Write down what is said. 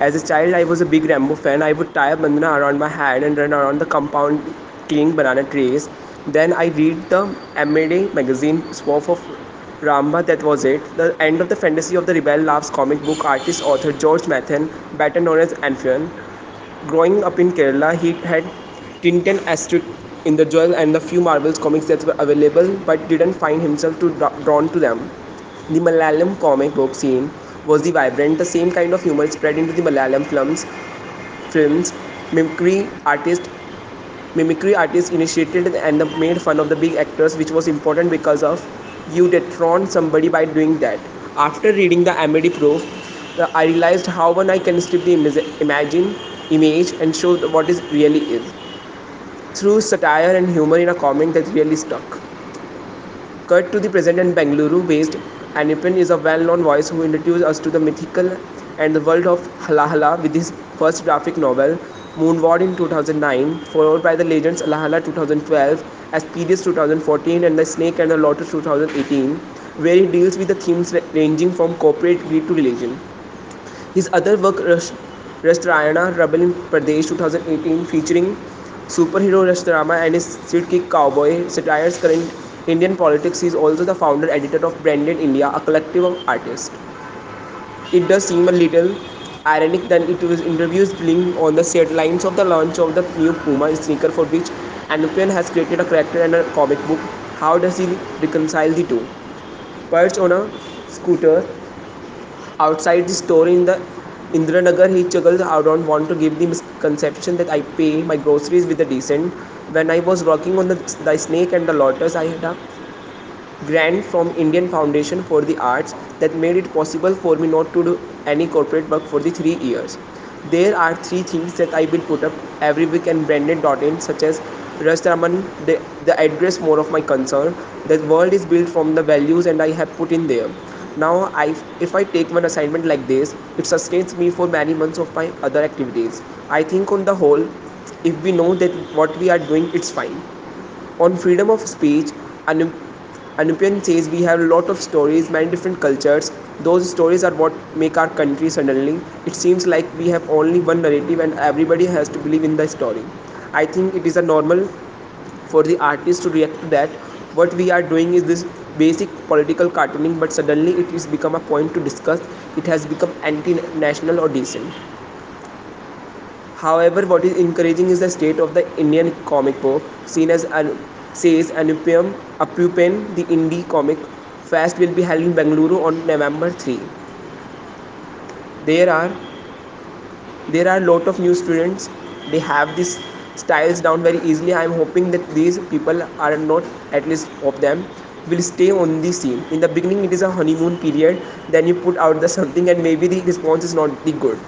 As a child, I was a big Rambo fan. I would tie a bandana around my hand and run around the compound killing banana trees. Then I read the MAD magazine, Swath of Ramba, that was it. The end of the fantasy of the Rebel Laughs comic book artist author George Mathen, better known as Appupen. Growing up in Kerala, he had Tintin Asterix in the Jewel and the few Marvels comics that were available, but didn't find himself too drawn to them. The Malayalam comic book scene was the vibrant, the same kind of humor spread into the Malayalam films. Films, mimicry artist, mimicry artists initiated and made fun of the big actors, which was important because of you dethrone somebody by doing that. After reading the MAD proof, I realized how one I can strip the imagine image and show what is really is through satire and humor in a comic that really stuck. Cut to the present and Bengaluru based Appupen is a well known voice who introduced us to the mythical and the world of Halahala with his first graphic novel Moonward in 2009, followed by the Legends Hala 2012, Aspyrus 2014, and The Snake and the Lotus 2018, where he deals with the themes ranging from corporate greed to religion. His other work, Rashtrayana Rebel in Pradesh 2018, featuring superhero Rashtrama and his street kick cowboy, satires current Indian politics. He is also the founder editor of Brainded India, a collective of artists. It does seem a little ironic that it was interviews playing on the sidelines of the launch of the new Puma sneaker for which Appupen has created a character and a comic book. How does he reconcile the two? Perched on a scooter outside the store in the Indiranagar, he chuckles, I don't want to give the misconception that I pay my groceries with a decent. When I was working on the, the snake and the lotus, I had a grant from Indian Foundation for the Arts that made it possible for me not to do any corporate work for the three years. There are three things that I will put up every week and brainded.in such as Rashtraman, the, the address more of my concern. The world is built from the values and I have put in there. Now, I, if I take one assignment like this, it sustains me for many months of my other activities. I think on the whole, if we know that what we are doing, it's fine. On freedom of speech, Appupen says we have a lot of stories, many different cultures. Those stories are what make our country suddenly. It seems like we have only one narrative and everybody has to believe in the story. I think it is a normal for the artist to react to that. What we are doing is this basic political cartooning, but suddenly it has become a point to discuss. It has become anti-national or decent. However, what is encouraging is the state of the Indian comic book, seen as an says Anupiam Appupen, the indie comic fest will be held in Bengaluru on November 3. There are there are a lot of new students. They have these styles down very easily. I am hoping that these people are not at least of them will stay on the scene. In the beginning, it is a honeymoon period. Then you put out the something, and maybe the response is not the good